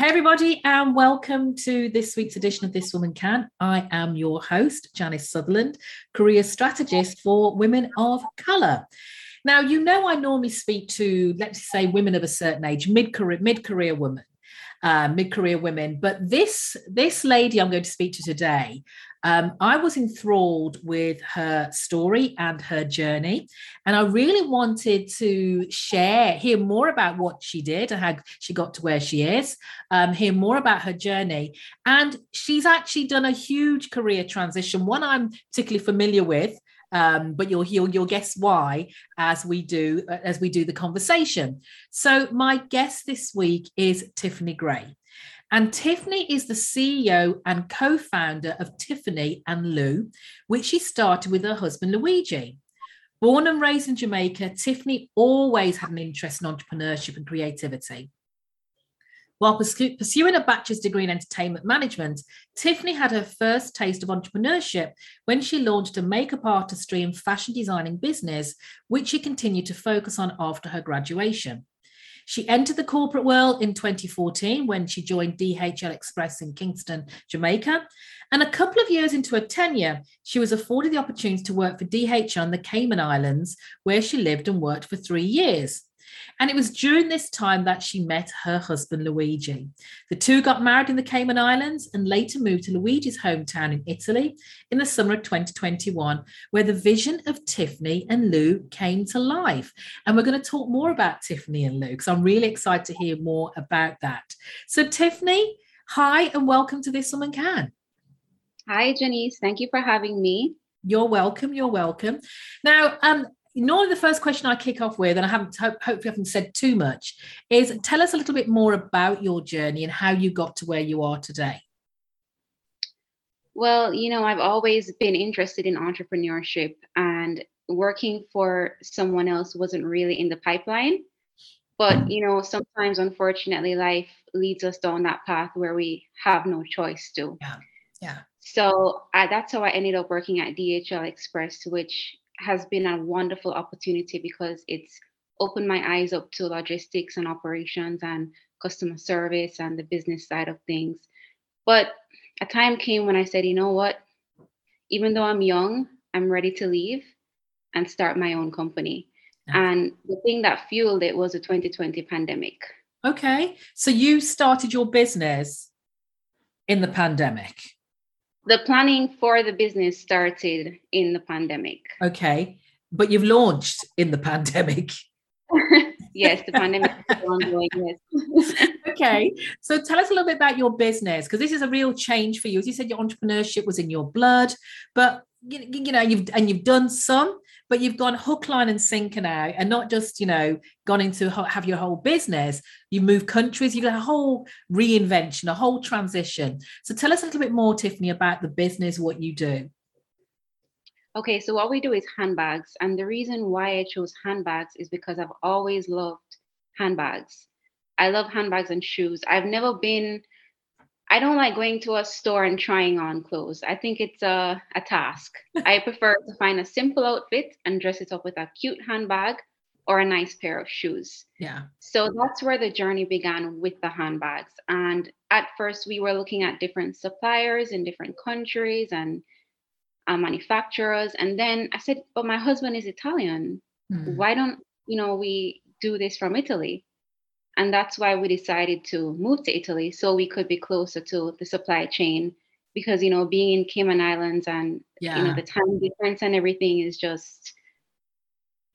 Hey, everybody, and welcome to this week's edition of This Woman Can. I am your host, Janice Sutherland, career strategist for women of colour. Now, you know, I normally speak to, let's say, women of a certain age, mid-career, mid-career women, uh, mid-career women. But this this lady I'm going to speak to today um, I was enthralled with her story and her journey. And I really wanted to share, hear more about what she did and how she got to where she is, um, hear more about her journey. And she's actually done a huge career transition, one I'm particularly familiar with. Um, but you'll, you'll you'll guess why as we do as we do the conversation. So my guest this week is Tiffany Gray. And Tiffany is the CEO and co founder of Tiffany and Lou, which she started with her husband Luigi. Born and raised in Jamaica, Tiffany always had an interest in entrepreneurship and creativity. While pursuing a bachelor's degree in entertainment management, Tiffany had her first taste of entrepreneurship when she launched a makeup artistry and fashion designing business, which she continued to focus on after her graduation. She entered the corporate world in 2014 when she joined DHL Express in Kingston, Jamaica. And a couple of years into her tenure, she was afforded the opportunity to work for DHL on the Cayman Islands, where she lived and worked for three years. And it was during this time that she met her husband, Luigi. The two got married in the Cayman Islands and later moved to Luigi's hometown in Italy in the summer of 2021, where the vision of Tiffany and Lou came to life. And we're going to talk more about Tiffany and Lou because I'm really excited to hear more about that. So, Tiffany, hi, and welcome to This Woman Can. Hi, Janice. Thank you for having me. You're welcome. You're welcome. Now, um, normally the first question I kick off with, and I haven't hopefully I haven't said too much, is tell us a little bit more about your journey and how you got to where you are today. Well, you know, I've always been interested in entrepreneurship and working for someone else wasn't really in the pipeline. But, you know, sometimes unfortunately life leads us down that path where we have no choice to. Yeah. Yeah. So uh, that's how I ended up working at DHL Express, which has been a wonderful opportunity because it's opened my eyes up to logistics and operations and customer service and the business side of things. But a time came when I said, you know what? Even though I'm young, I'm ready to leave and start my own company. And the thing that fueled it was the 2020 pandemic. Okay. So you started your business in the pandemic the planning for the business started in the pandemic. Okay. But you've launched in the pandemic. yes, the pandemic is ongoing. Yes. okay. So tell us a little bit about your business because this is a real change for you. As you said, your entrepreneurship was in your blood, but you, you know, you've and you've done some, but you've gone hook, line, and sinker now, and not just you know gone into have your whole business. You've moved countries. You've got a whole reinvention, a whole transition. So tell us a little bit more, Tiffany, about the business, what you do. Okay, so what we do is handbags, and the reason why I chose handbags is because I've always loved handbags. I love handbags and shoes. I've never been I don't like going to a store and trying on clothes. I think it's a, a task. I prefer to find a simple outfit and dress it up with a cute handbag or a nice pair of shoes. Yeah. So that's where the journey began with the handbags. And at first, we were looking at different suppliers in different countries and uh, manufacturers. And then I said, But my husband is Italian. Mm. Why don't, you know, we do this from Italy? And that's why we decided to move to Italy so we could be closer to the supply chain. Because, you know, being in Cayman Islands and, yeah. you know, the time difference and everything is just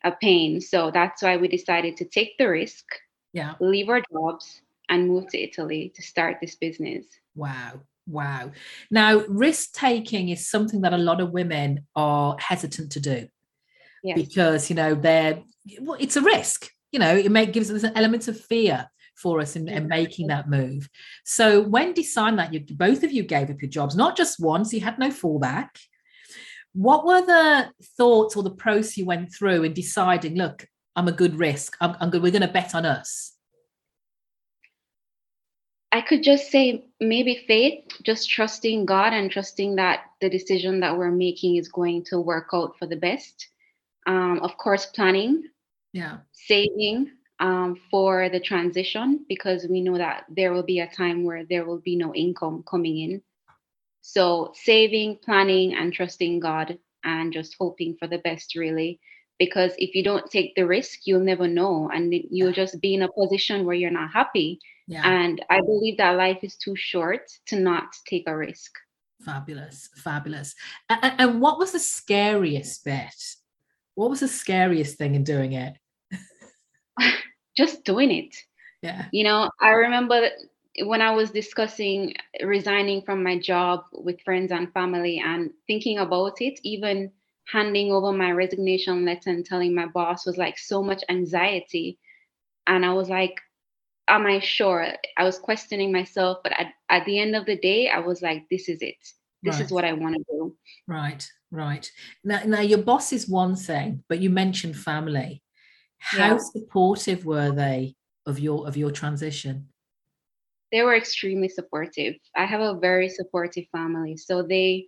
a pain. So that's why we decided to take the risk, yeah, leave our jobs and move to Italy to start this business. Wow. Wow. Now, risk taking is something that a lot of women are hesitant to do. Yes. Because, you know, they're well, it's a risk you know it may, gives us an element of fear for us in, in, making that move. So when deciding that you both of you gave up your jobs not just once you had no fallback. What were the thoughts or the process you went through in deciding look i'm a good risk. I'm, I'm good. We're going to bet on us I could just say maybe faith, just trusting God and trusting that the decision that we're making is going to work out for the best. Um, of course, planning yeah saving um, for the transition because we know that there will be a time where there will be no income coming in. So saving, planning, and trusting God and just hoping for the best, really. Because if you don't take the risk, you'll never know. And you'll just be in a position where you're not happy. Yeah. And I believe that life is too short to not take a risk. Fabulous, fabulous. And, and what was the scariest bit? What was the scariest thing in doing it? Just doing it. Yeah. You know, I remember when I was discussing resigning from my job with friends and family and thinking about it, even handing over my resignation letter and telling my boss was like so much anxiety. And I was like, am I sure? I was questioning myself, but at, at the end of the day, I was like, this is it. This right. is what I want to do. Right, right. Now, now your boss is one thing, but you mentioned family. How yeah. supportive were they of your of your transition? They were extremely supportive. I have a very supportive family. So they,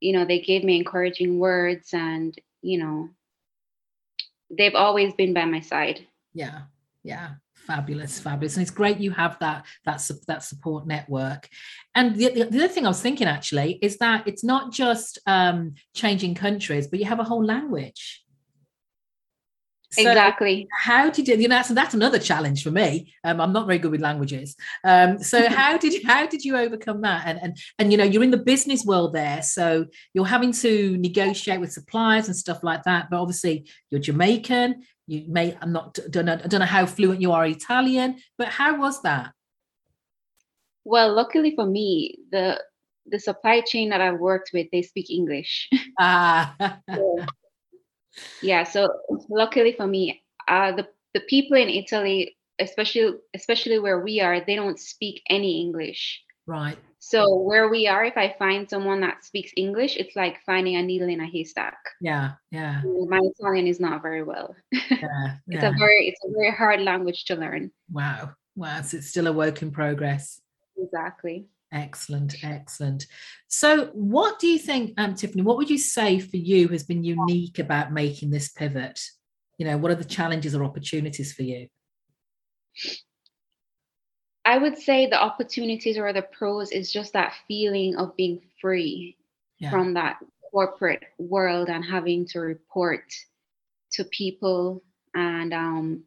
you know, they gave me encouraging words and, you know, they've always been by my side. Yeah. Yeah fabulous fabulous and it's great you have that that that support network and the, the, other thing i was thinking actually is that it's not just um changing countries but you have a whole language so exactly. How did you? You know, so that's another challenge for me. Um, I'm not very good with languages. Um, so how did you, how did you overcome that? And and and you know, you're in the business world there, so you're having to negotiate with suppliers and stuff like that. But obviously, you're Jamaican. You may I'm not don't know, I don't know how fluent you are Italian, but how was that? Well, luckily for me, the the supply chain that I've worked with, they speak English. Ah. so, yeah so luckily for me uh, the, the people in italy especially especially where we are they don't speak any english. Right. So where we are if i find someone that speaks english it's like finding a needle in a haystack. Yeah yeah. My italian is not very well. Yeah, it's yeah. a very it's a very hard language to learn. Wow wow so it's still a work in progress. Exactly Excellent, excellent. So, what do you think, um, Tiffany? What would you say for you has been unique about making this pivot? You know, what are the challenges or opportunities for you? I would say the opportunities or the pros is just that feeling of being free yeah. from that corporate world and having to report to people and um,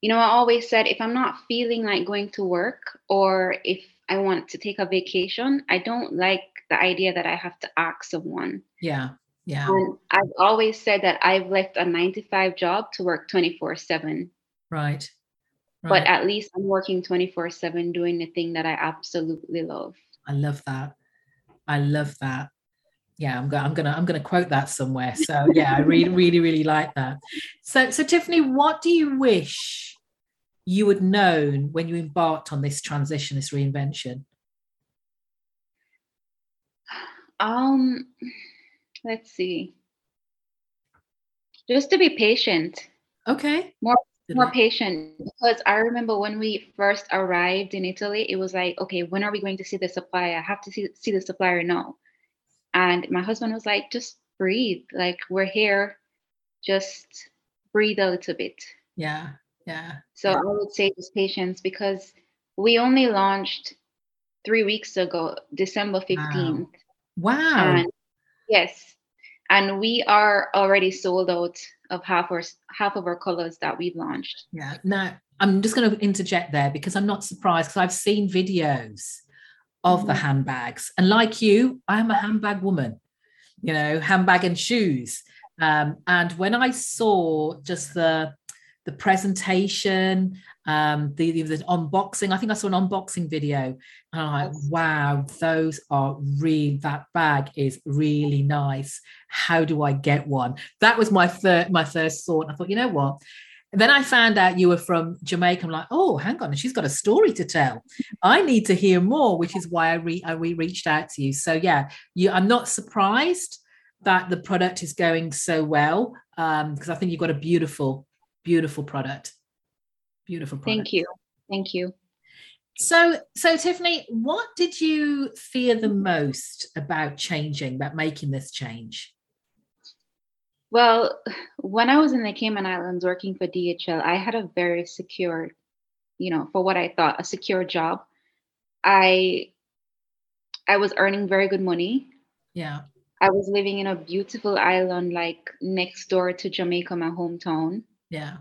you know, I always said if I'm not feeling like going to work or if I want to take a vacation, I don't like the idea that I have to ask someone. Yeah. Yeah. And I've always said that I've left a 95 job to work 24 7. Right. Right. But at least I'm working 24 7 doing the thing that I absolutely love. I love that. I love that. Yeah, I'm, go- I'm gonna I'm gonna quote that somewhere. So yeah, I really really really like that. So so Tiffany, what do you wish you had known when you embarked on this transition, this reinvention? Um, let's see. Just to be patient. Okay. More more patient because I remember when we first arrived in Italy, it was like, okay, when are we going to see the supplier? I have to see see the supplier now. And my husband was like, just breathe. Like we're here. Just breathe a little bit. Yeah. Yeah. So. I would say just patience because we only launched three weeks ago, December 15th. Wow. wow. And yes. And we are already sold out of half or half of our colors that we've launched. Yeah. Now I'm just going to interject there because I'm not surprised because I've seen videos of mm-hmm. the handbags. And like you, I am a handbag woman, you know, handbag and shoes. Um, and when I saw just the the presentation, um, the, the, the, unboxing. I think I saw an unboxing video. And I'm like, wow, those are really, that bag is really nice. How do I get one? That was my third, my first thought. I thought, you know what? And then I found out you were from Jamaica. I'm like, oh, hang on, she's got a story to tell. I need to hear more, which is why I re I re- reached out to you. So yeah, you I'm not surprised that the product is going so well because um, I think you've got a beautiful beautiful product beautiful product. thank you thank you so so tiffany what did you fear the most about changing about making this change Well, when I was in the Cayman Islands working for DHL, I had a very secure, you know, for what I thought a secure job. I I was earning very good money. Yeah. I was living in a beautiful island like next door to Jamaica, my hometown. Yeah.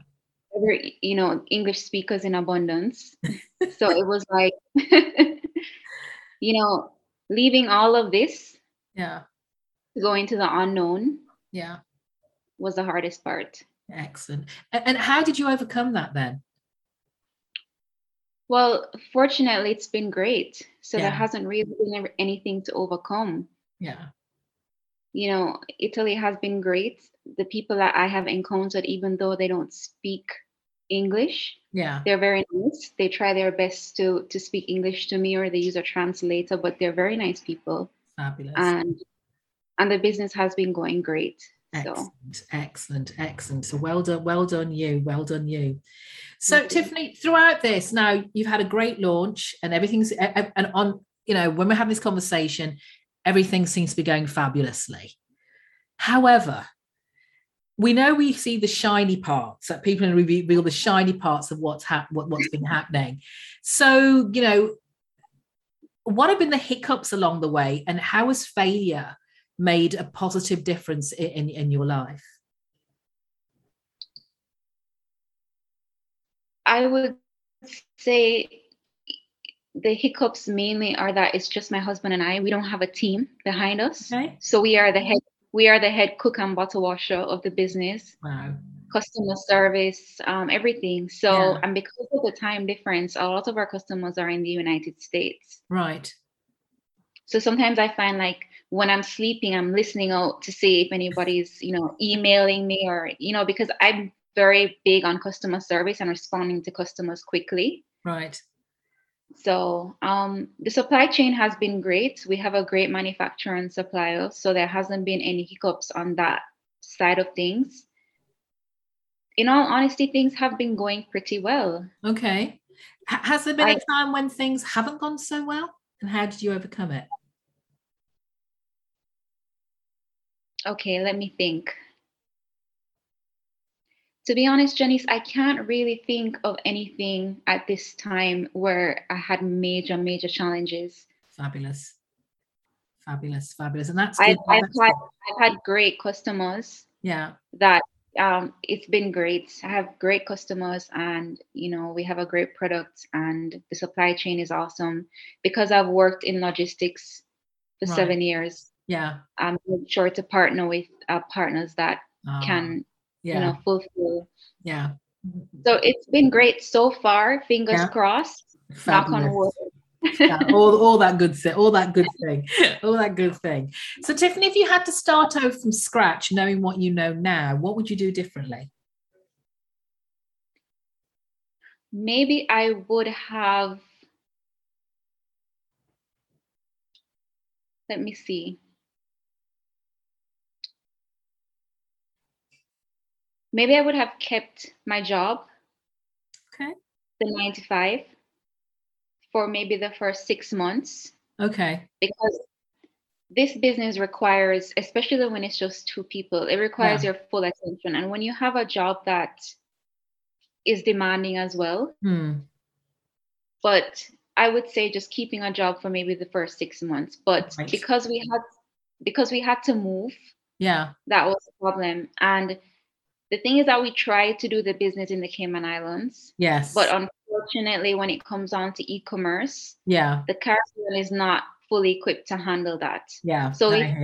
There, you know, English speakers in abundance. so it was like, you know, leaving all of this. Yeah. Going to go into the unknown. Yeah. Was the hardest part. Excellent. And how did you overcome that then? Well, fortunately, it's been great. So yeah. there hasn't really been anything to overcome. Yeah. You know, Italy has been great. The people that I have encountered, even though they don't speak English, yeah, they're very nice. They try their best to to speak English to me, or they use a translator. But they're very nice people. Fabulous. And and the business has been going great. Excellent, so. excellent, excellent. So well done, well done you, well done you. So Tiffany, throughout this, now you've had a great launch and everything's and on, you know, when we're having this conversation, everything seems to be going fabulously. However, we know we see the shiny parts that people reveal the shiny parts of what's hap- what, what's been happening. So, you know, what have been the hiccups along the way and how has failure made a positive difference in, in, in your life? I would say the hiccups mainly are that it's just my husband and I. We don't have a team behind us. Okay. So we are the head we are the head cook and bottle washer of the business. Wow. Customer service, um, everything. So yeah. and because of the time difference, a lot of our customers are in the United States. Right. So sometimes I find like when I'm sleeping, I'm listening out to see if anybody's, you know, emailing me or, you know, because I'm very big on customer service and responding to customers quickly. Right. So um, the supply chain has been great. We have a great manufacturer and supplier, so there hasn't been any hiccups on that side of things. In all honesty, things have been going pretty well. Okay. H- has there been I, a time when things haven't gone so well? And how did you overcome it? Okay, let me think. To be honest, Janice, I can't really think of anything at this time where I had major, major challenges. Fabulous. Fabulous, fabulous. And that's I've, I've, had, I've had great customers. Yeah. That um, it's been great. I have great customers and, you know, we have a great product and the supply chain is awesome because I've worked in logistics for right. seven years. Yeah. I'm sure to partner with uh, partners that uh, can, yeah. you know, fulfill. Yeah. So it's been great so far. Fingers yeah. crossed. Fabulous. Knock on wood. yeah, all, all that good thing, all that good thing, all that good thing. So, Tiffany, if you had to start over from scratch, knowing what you know now, what would you do differently? Maybe I would have. Let me see. Maybe I would have kept my job. Okay. The nine to five for maybe the first six months. Okay. Because this business requires, especially when it's just two people, it requires yeah. your full attention. And when you have a job that is demanding as well. Hmm. But I would say just keeping a job for maybe the first six months. But right. because we had because we had to move, yeah, that was a problem. And the thing is that we try to do the business in the Cayman Islands. Yes. But unfortunately, when it comes on to e-commerce, yeah, the Caribbean is not fully equipped to handle that. Yeah. So it,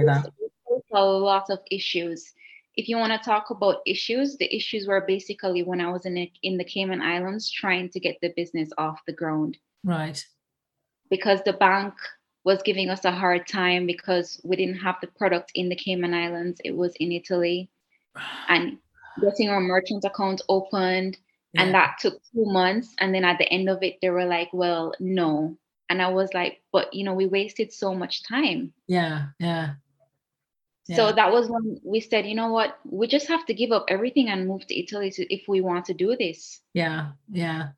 a lot of issues. If you want to talk about issues, the issues were basically when I was in the, in the Cayman Islands trying to get the business off the ground. Right. Because the bank was giving us a hard time because we didn't have the product in the Cayman Islands. It was in Italy. And getting our merchant account opened yeah. and that took two months and then at the end of it they were like well no. And i was like but you know we wasted so much time. Yeah yeah, yeah. so that was when we said you know what? We just have to give up everything and move to italy to, if we want to do this. Yeah yeah.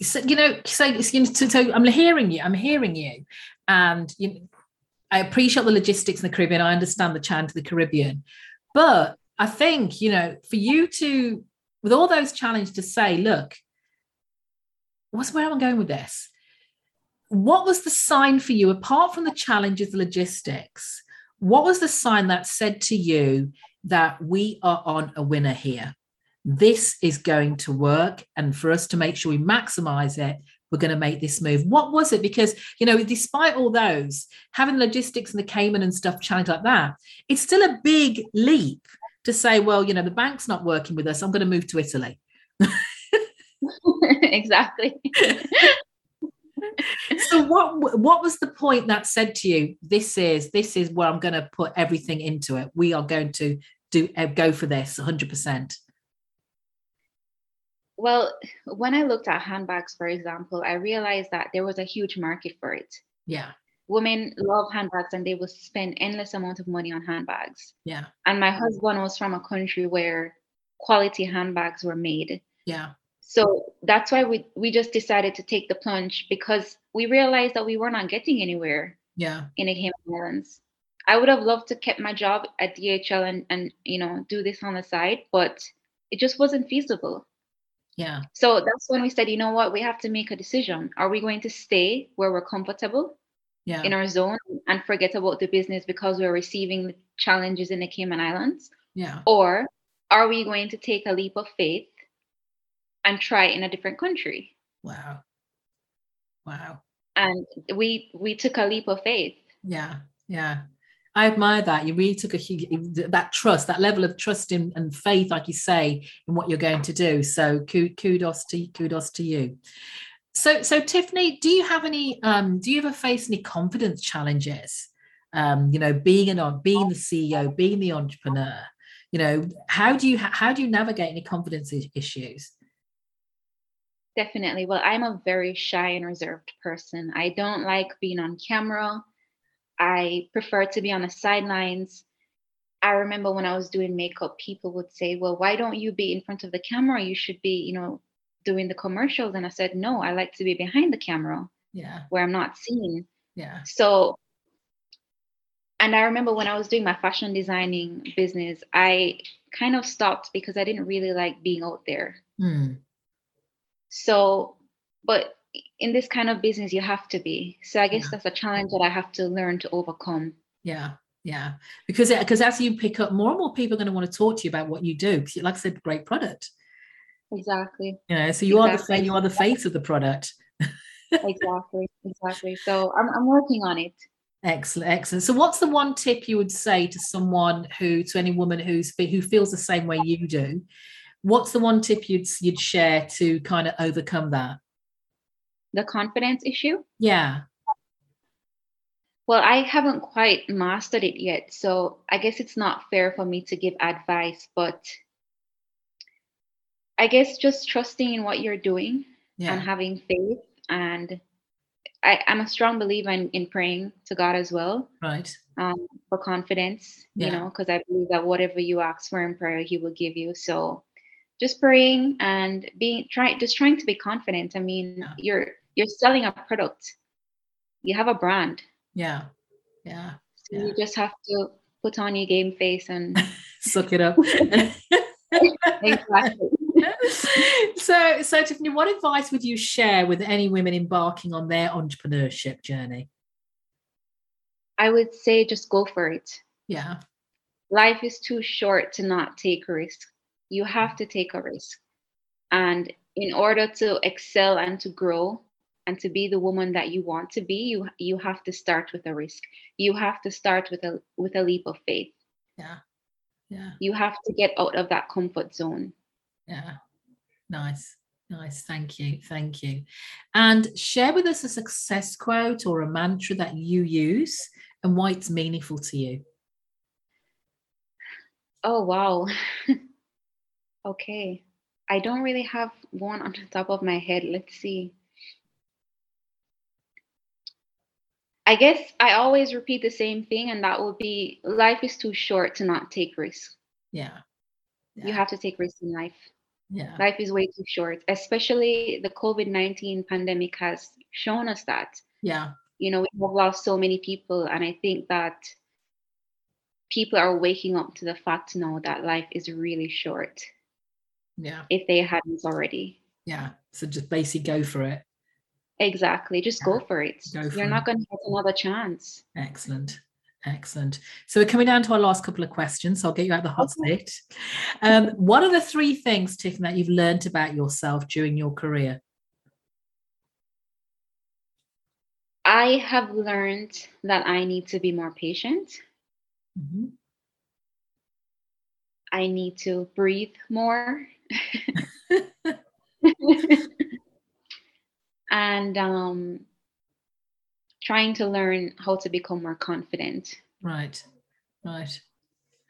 So, you know so, so, so i'm hearing you i'm hearing you. And you i appreciate the logistics in the caribbean i understand the chant of the caribbean. But I think, you know, for you to, with all those challenges to say, look, what's where am I going with this? What was the sign for you, apart from the challenges, logistics? What was the sign that said to you that we are on a winner here? This is going to work. And for us to make sure we maximize it, we're going to make this move. What was it? Because, you know, despite all those, having logistics and the Cayman and stuff challenge like that, it's still a big leap to say, well, you know, the bank's not working with us. I'm going to move to Italy. exactly. so what what was the point that said to you this is this is where i'm going to put everything into it we are going to do uh, go for this 100% well when i looked at handbags for example i realized that there was a huge market for it yeah women love handbags and they will spend endless amount of money on handbags yeah and my husband was from a country where quality handbags were made yeah so that's why we we just decided to take the plunge because we realized that we were not getting anywhere yeah in the Cayman Islands. I would have loved to keep my job at DHL and and you know do this on the side, but it just wasn't feasible. Yeah. So that's when we said, you know what, we have to make a decision. Are we going to stay where we're comfortable yeah. in our zone and forget about the business because we're receiving challenges in the Cayman Islands? Yeah. Or are we going to take a leap of faith and try in a different country. Wow. Wow. And we we took a leap of faith. Yeah. Yeah. I admire that. You really took a that trust, that level of trust in, and faith, like you say, in what you're going to do. So kudos to kudos to you. So, so Tiffany, do you have any? Um, do you ever face any confidence challenges? Um, you know, being an being the CEO, being the entrepreneur. You know, how do you how do you navigate any confidence issues? Definitely. Well, I'm a very shy and reserved person. I don't like being on camera. I prefer to be on the sidelines. I remember when I was doing makeup, people would say, Well, why don't you be in front of the camera? You should be, you know, doing the commercials. And I said, No, I like to be behind the camera. Yeah. Where I'm not seen. Yeah. So, and I remember when I was doing my fashion designing business, I kind of stopped because I didn't really like being out there. Mm. So, but in this kind of business, you have to be. So I guess yeah. that's a challenge that I have to learn to overcome. Yeah. Yeah, because because as you pick up more and more people are going to want to talk to you about what you do because, like I said, great product. Exactly. Know, so you exactly. are the you are the face of the product. exactly, exactly. So I'm I'm working on it. Excellent, excellent. So, what's the one tip you would say to someone who, to any woman who's who feels the same way you do, what's the one tip you'd you'd share to kind of overcome that the confidence issue yeah well i haven't quite mastered it yet so i guess it's not fair for me to give advice but i guess just trusting in what you're doing yeah. and having faith and I, am a strong believer in, in praying to God as well. Right. Um, for confidence, yeah. you know, because I believe that whatever you ask for in prayer, He will give you. So just praying and being trying just trying to be confident i mean yeah. you're you're selling a product you have a brand yeah yeah, so yeah. you just have to put on your game face and suck it up exactly so so tiffany what advice would you share with any women embarking on their entrepreneurship journey i would say just go for it yeah life is too short to not take a risk. you have to take a risk. And in order to excel and to grow and to be the woman that you want to be, you you have to start with a risk. You have to start with a with a leap of faith. Yeah. Yeah. You have to get out of that comfort zone. Yeah. Nice. Nice. Thank you. Thank you. And share with us a success quote or a mantra that you use and why it's meaningful to you. Oh, wow. Okay. I don't really have one on the top of my head. Let's see. I guess I always repeat the same thing, and that would be life is too short to not take risks. Yeah. yeah. You have to take risks in life. Yeah. Life is way too short, especially the COVID 19 pandemic has shown us that. Yeah. You know, we have lost so many people, and I think that people are waking up to the fact now that life is really short. Yeah. If they hadn't already. Yeah. So just basically go for it. Exactly. Just yeah. go for it. Go for You're it. not going to get another chance. Excellent. Excellent. So we're coming down to our last couple of questions. So I'll get you out of the hot seat. Um, what are the three things, Tiffany, that you've learned about yourself during your career? I have learned that I need to be more patient. Mm-hmm. I need to breathe more. and um, trying to learn how to become more confident. Right, right.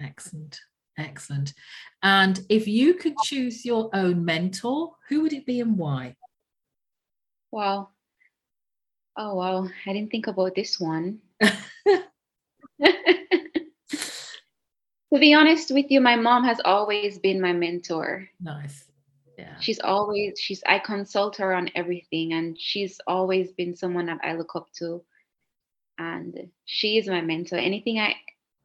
Excellent, excellent. And if you could choose your own mentor, who would it be and why? Wow. Oh, wow. I didn't think about this one. to be honest with you, my mom has always been my mentor. Nice. She's always she's I consult her on everything and she's always been someone that I look up to. And she is my mentor. Anything I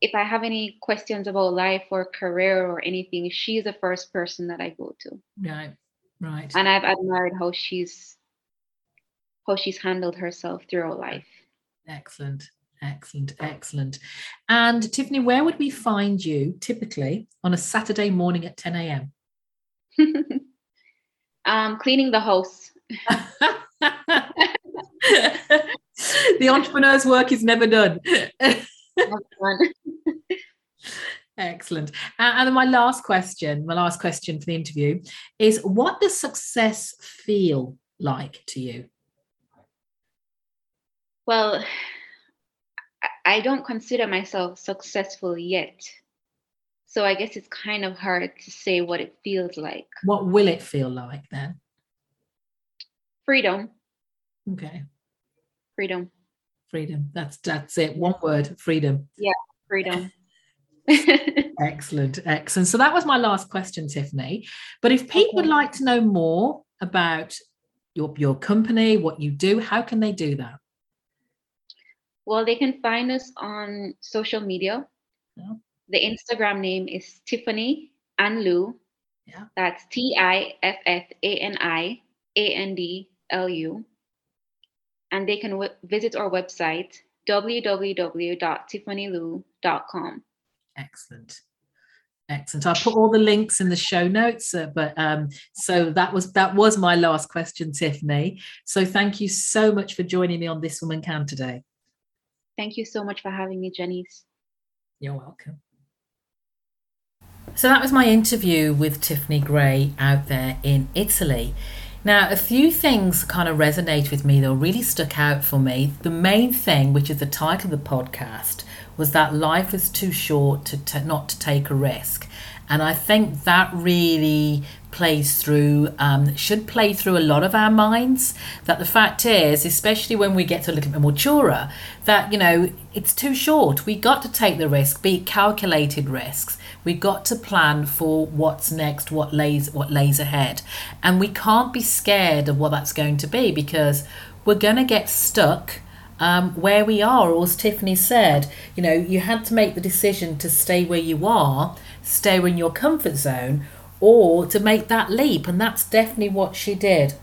if I have any questions about life or career or anything, she's the first person that I go to. Right. Right. And I've admired how she's how she's handled herself throughout life. Excellent. Excellent, excellent. And Tiffany, where would we find you typically on a Saturday morning at 10 a.m.? um, cleaning the house. the entrepreneur's work is never done. Excellent. And then my last question, my last question for the interview is what does success feel like to you? Well, I don't consider myself successful yet. So I guess it's kind of hard to say what it feels like. What will it feel like then? Freedom. Okay. Freedom. Freedom. That's that's it. One word, freedom. Yeah, freedom. excellent, excellent. So that was my last question, Tiffany. But if people okay. would like to know more about your your company, what you do, how can they do that? Well, they can find us on social media. Yeah. The Instagram name is Tiffany and Lou. Yeah. That's T I F F A N I A N D L U. And they can w- visit our website www.tiffanylou.com. Excellent. Excellent. I'll put all the links in the show notes, uh, but um, so that was that was my last question, Tiffany. So thank you so much for joining me on This Woman Can today. Thank you so much for having me, Janice. You're welcome. So that was my interview with Tiffany Gray out there in Italy. Now, a few things kind of resonate with me, though, really stuck out for me. The main thing, which is the title of the podcast, was that life is too short to t- not to take a risk. And I think that really plays through, um, should play through a lot of our minds. That the fact is, especially when we get to a little bit more maturer, that, you know, it's too short. We got to take the risk, be calculated risks. We got to plan for what's next, what lays what lays ahead. And we can't be scared of what that's going to be because we're going to get stuck um, where we are. Or as Tiffany said, you know, you had to make the decision to stay where you are, stay in your comfort zone, or to make that leap. And that's definitely what she did.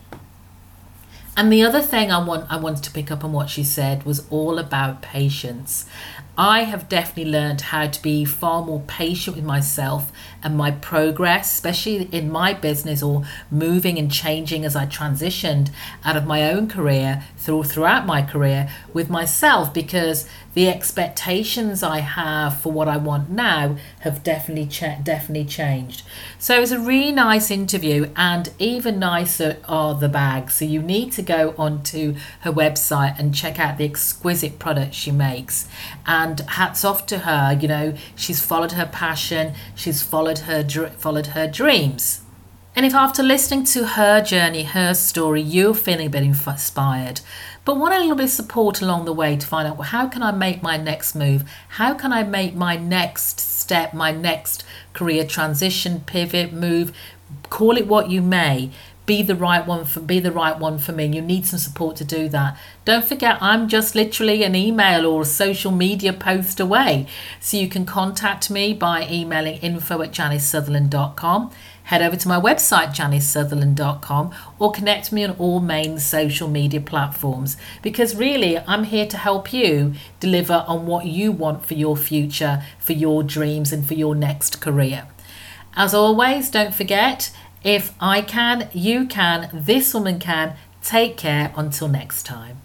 And the other thing I want I wanted to pick up on what she said was all about patience. I have definitely learned how to be far more patient with myself and my progress, especially in my business or moving and changing as I transitioned out of my own career through throughout my career with myself because the expectations I have for what I want now have definitely ch- definitely changed. So it was a really nice interview, and even nicer are the bags. So you need to go onto her website and check out the exquisite products she makes. And hats off to her. You know, she's followed her passion. She's followed her followed her dreams. And if after listening to her journey, her story, you're feeling a bit inspired, but want a little bit of support along the way to find out well, how can I make my next move? How can I make my next step, my next career transition, pivot, move, call it what you may, be the right one for be the right one for me. You need some support to do that. Don't forget, I'm just literally an email or a social media post away. So you can contact me by emailing info at janicesutherland.com head over to my website, janicesutherland.com, or connect me on all main social media platforms because really I'm here to help you deliver on what you want for your future, for your dreams, and for your next career. As always, don't forget if I can, you can, this woman can. Take care until next time.